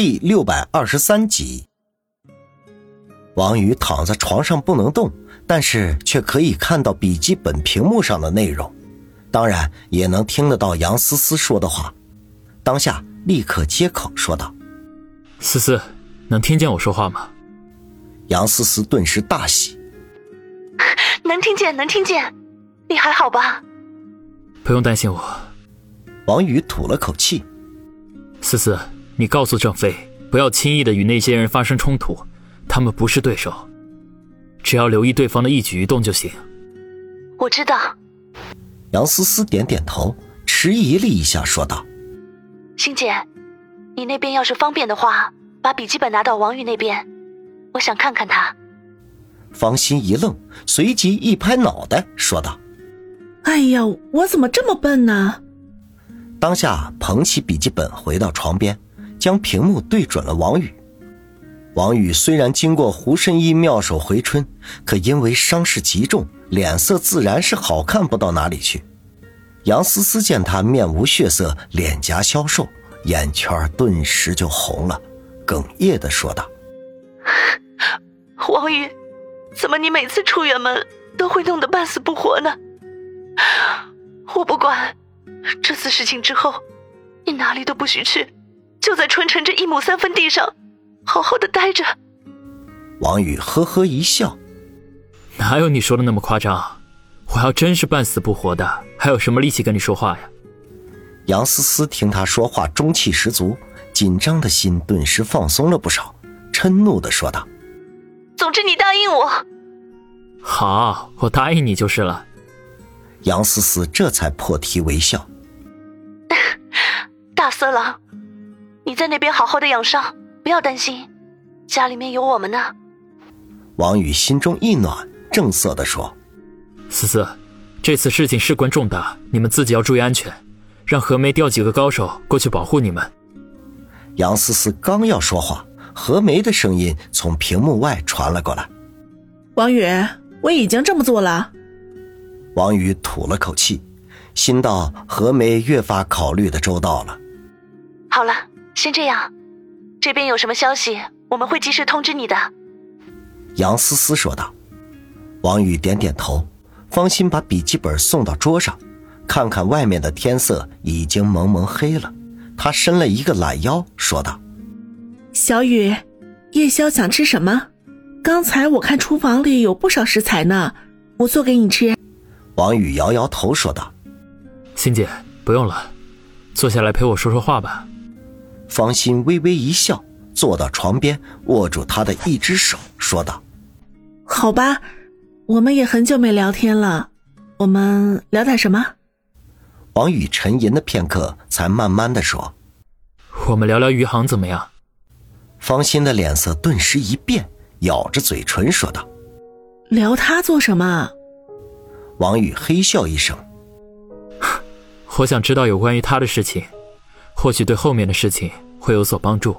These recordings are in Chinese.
第六百二十三集。王宇躺在床上不能动，但是却可以看到笔记本屏幕上的内容，当然也能听得到杨思思说的话。当下立刻接口说道：“思思，能听见我说话吗？”杨思思顿时大喜：“能听见，能听见，你还好吧？”不用担心我。王宇吐了口气：“思思，你告诉郑飞，不要轻易的与那些人发生冲突，他们不是对手，只要留意对方的一举一动就行。”我知道。杨思思点点头，迟疑了一下，说道：“欣姐，你那边要是方便的话，把笔记本拿到王宇那边，我想看看他。”方心一愣，随即一拍脑袋，说道。哎呀，我怎么这么笨呢？当下捧起笔记本回到床边，将屏幕对准了王宇。王宇虽然经过胡神医妙手回春，可因为伤势极重，脸色自然是好看不到哪里去。杨思思见他面无血色，脸颊消瘦，眼圈顿时就红了，哽咽的说道：“ 王宇，怎么你每次出远门都会弄得半死不活呢？”我不管，这次事情之后，你哪里都不许去，就在春城这一亩三分地上，好好的待着。王宇呵呵一笑：“哪有你说的那么夸张？我要真是半死不活的，还有什么力气跟你说话呀？”杨思思听他说话中气十足，紧张的心顿时放松了不少，嗔怒的说道：“总之你答应我。”“好，我答应你就是了。”杨思思这才破涕为笑。大色狼，你在那边好好的养伤，不要担心，家里面有我们呢。王宇心中一暖，正色的说：“思思，这次事情事关重大，你们自己要注意安全，让何梅调几个高手过去保护你们。”杨思思刚要说话，何梅的声音从屏幕外传了过来：“王宇，我已经这么做了。”王宇吐了口气，心道：“何梅越发考虑的周到了。”好了，先这样，这边有什么消息，我们会及时通知你的。”杨思思说道。王宇点点头，方心把笔记本送到桌上，看看外面的天色已经蒙蒙黑了，他伸了一个懒腰，说道：“小雨，夜宵想吃什么？刚才我看厨房里有不少食材呢，我做给你吃。”王宇摇摇头说道：“欣姐，不用了，坐下来陪我说说话吧。”方心微微一笑，坐到床边，握住他的一只手，说道：“好吧，我们也很久没聊天了，我们聊点什么？”王宇沉吟了片刻，才慢慢的说：“我们聊聊余杭怎么样？”方心的脸色顿时一变，咬着嘴唇说道：“聊他做什么？”王宇嘿笑一声：“ 我想知道有关于他的事情，或许对后面的事情会有所帮助。”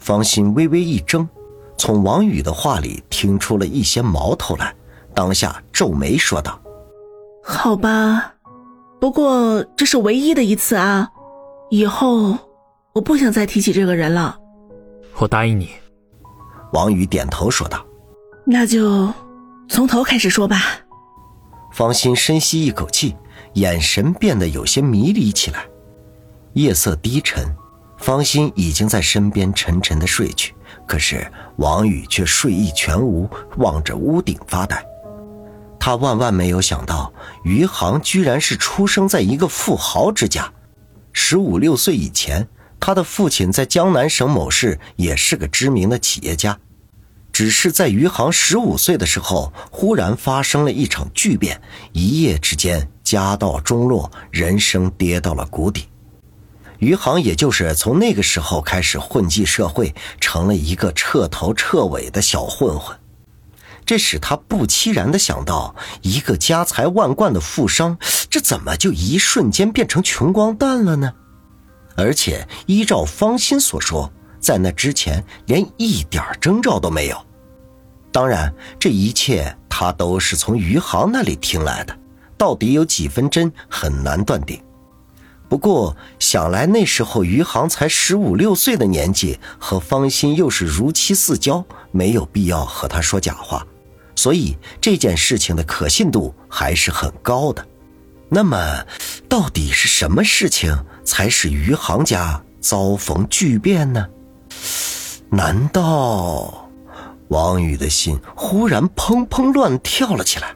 方心微微一怔，从王宇的话里听出了一些苗头来，当下皱眉说道：“好吧，不过这是唯一的一次啊，以后我不想再提起这个人了。”我答应你。”王宇点头说道：“那就从头开始说吧。”方心深吸一口气，眼神变得有些迷离起来。夜色低沉，方心已经在身边沉沉的睡去，可是王宇却睡意全无，望着屋顶发呆。他万万没有想到，余杭居然是出生在一个富豪之家。十五六岁以前，他的父亲在江南省某市也是个知名的企业家。只是在余杭十五岁的时候，忽然发生了一场巨变，一夜之间家道中落，人生跌到了谷底。余杭也就是从那个时候开始混迹社会，成了一个彻头彻尾的小混混。这使他不期然的想到，一个家财万贯的富商，这怎么就一瞬间变成穷光蛋了呢？而且依照方心所说，在那之前连一点征兆都没有。当然，这一切他都是从余杭那里听来的，到底有几分真很难断定。不过想来那时候余杭才十五六岁的年纪，和方心又是如漆似胶，没有必要和他说假话，所以这件事情的可信度还是很高的。那么，到底是什么事情才使余杭家遭逢巨变呢？难道王宇的心忽然砰砰乱跳了起来？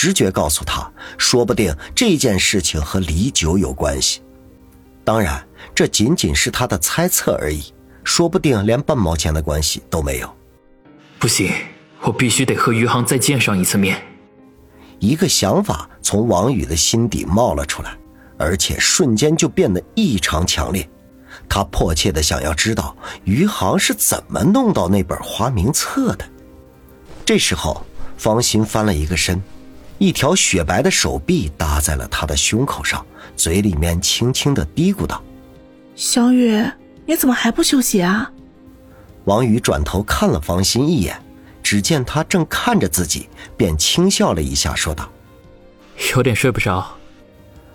直觉告诉他，说不定这件事情和李九有关系。当然，这仅仅是他的猜测而已，说不定连半毛钱的关系都没有。不行，我必须得和余杭再见上一次面。一个想法从王宇的心底冒了出来，而且瞬间就变得异常强烈。他迫切的想要知道余杭是怎么弄到那本花名册的。这时候，方心翻了一个身。一条雪白的手臂搭在了他的胸口上，嘴里面轻轻的嘀咕道：“小雨，你怎么还不休息啊？”王宇转头看了方心一眼，只见他正看着自己，便轻笑了一下，说道：“有点睡不着。”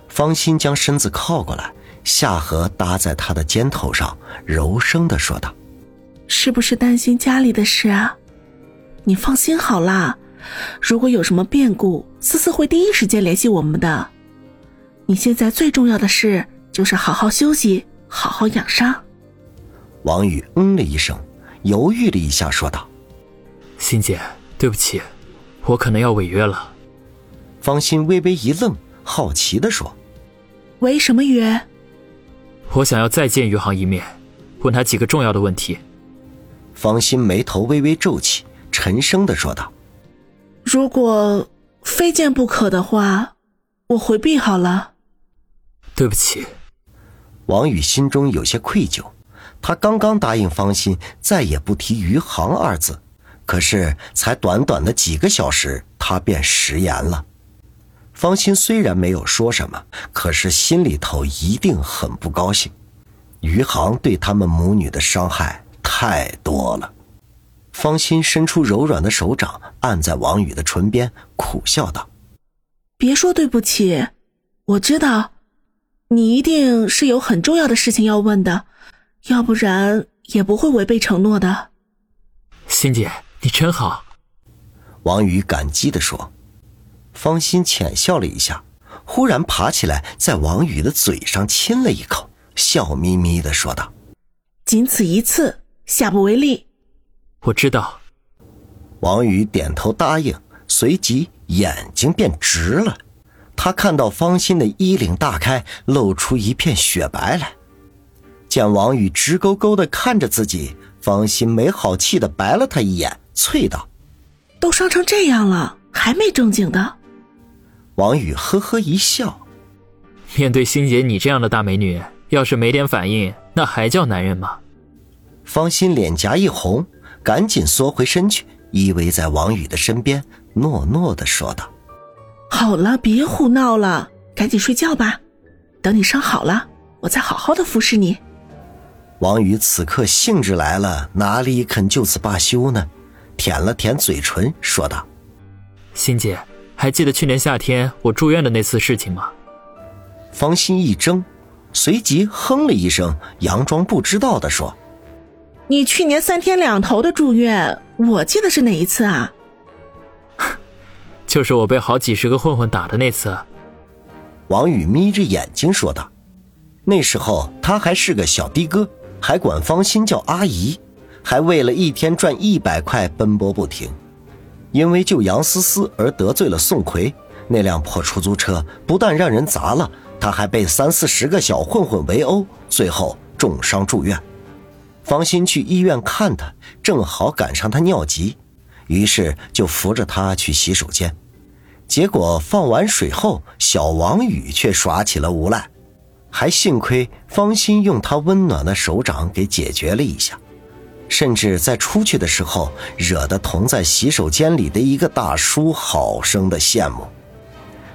方心将身子靠过来，下颌搭在他的肩头上，柔声的说道：“是不是担心家里的事啊？你放心好啦。”如果有什么变故，思思会第一时间联系我们的。你现在最重要的事就是好好休息，好好养伤。王宇嗯了一声，犹豫了一下，说道：“欣姐，对不起，我可能要违约了。”方心微微一愣，好奇的说：“违什么约？”我想要再见余杭一面，问他几个重要的问题。方心眉头微微皱起，沉声的说道。如果非见不可的话，我回避好了。对不起，王宇心中有些愧疚。他刚刚答应方心再也不提余杭二字，可是才短短的几个小时，他便食言了。方心虽然没有说什么，可是心里头一定很不高兴。余杭对他们母女的伤害太多了。方心伸出柔软的手掌，按在王宇的唇边，苦笑道：“别说对不起，我知道，你一定是有很重要的事情要问的，要不然也不会违背承诺的。”心姐，你真好。”王宇感激的说。方心浅笑了一下，忽然爬起来，在王宇的嘴上亲了一口，笑眯眯的说道：“仅此一次，下不为例。”我知道，王宇点头答应，随即眼睛便直了。他看到方心的衣领大开，露出一片雪白来。见王宇直勾勾的看着自己，方心没好气的白了他一眼，啐道：“都伤成这样了，还没正经的？”王宇呵呵一笑：“面对心姐你这样的大美女，要是没点反应，那还叫男人吗？”方心脸颊一红。赶紧缩回身去，依偎在王宇的身边，诺诺的说道：“好了，别胡闹了，赶紧睡觉吧。等你伤好了，我再好好的服侍你。”王宇此刻兴致来了，哪里肯就此罢休呢？舔了舔嘴唇，说道：“欣姐，还记得去年夏天我住院的那次事情吗？”方心一怔，随即哼了一声，佯装不知道的说。你去年三天两头的住院，我记得是哪一次啊？就是我被好几十个混混打的那次。王宇眯着眼睛说道：“那时候他还是个小的哥，还管方心叫阿姨，还为了一天赚一百块奔波不停。因为救杨思思而得罪了宋奎，那辆破出租车不但让人砸了，他还被三四十个小混混围殴，最后重伤住院。”方心去医院看他，正好赶上他尿急，于是就扶着他去洗手间。结果放完水后，小王宇却耍起了无赖，还幸亏方心用他温暖的手掌给解决了一下，甚至在出去的时候，惹得同在洗手间里的一个大叔好生的羡慕。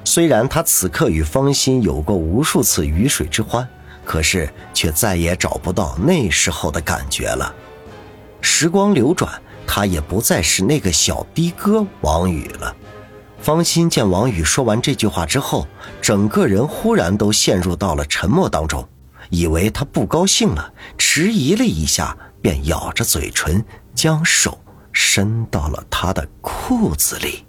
虽然他此刻与方心有过无数次鱼水之欢。可是，却再也找不到那时候的感觉了。时光流转，他也不再是那个小的哥王宇了。方心见王宇说完这句话之后，整个人忽然都陷入到了沉默当中，以为他不高兴了，迟疑了一下，便咬着嘴唇，将手伸到了他的裤子里。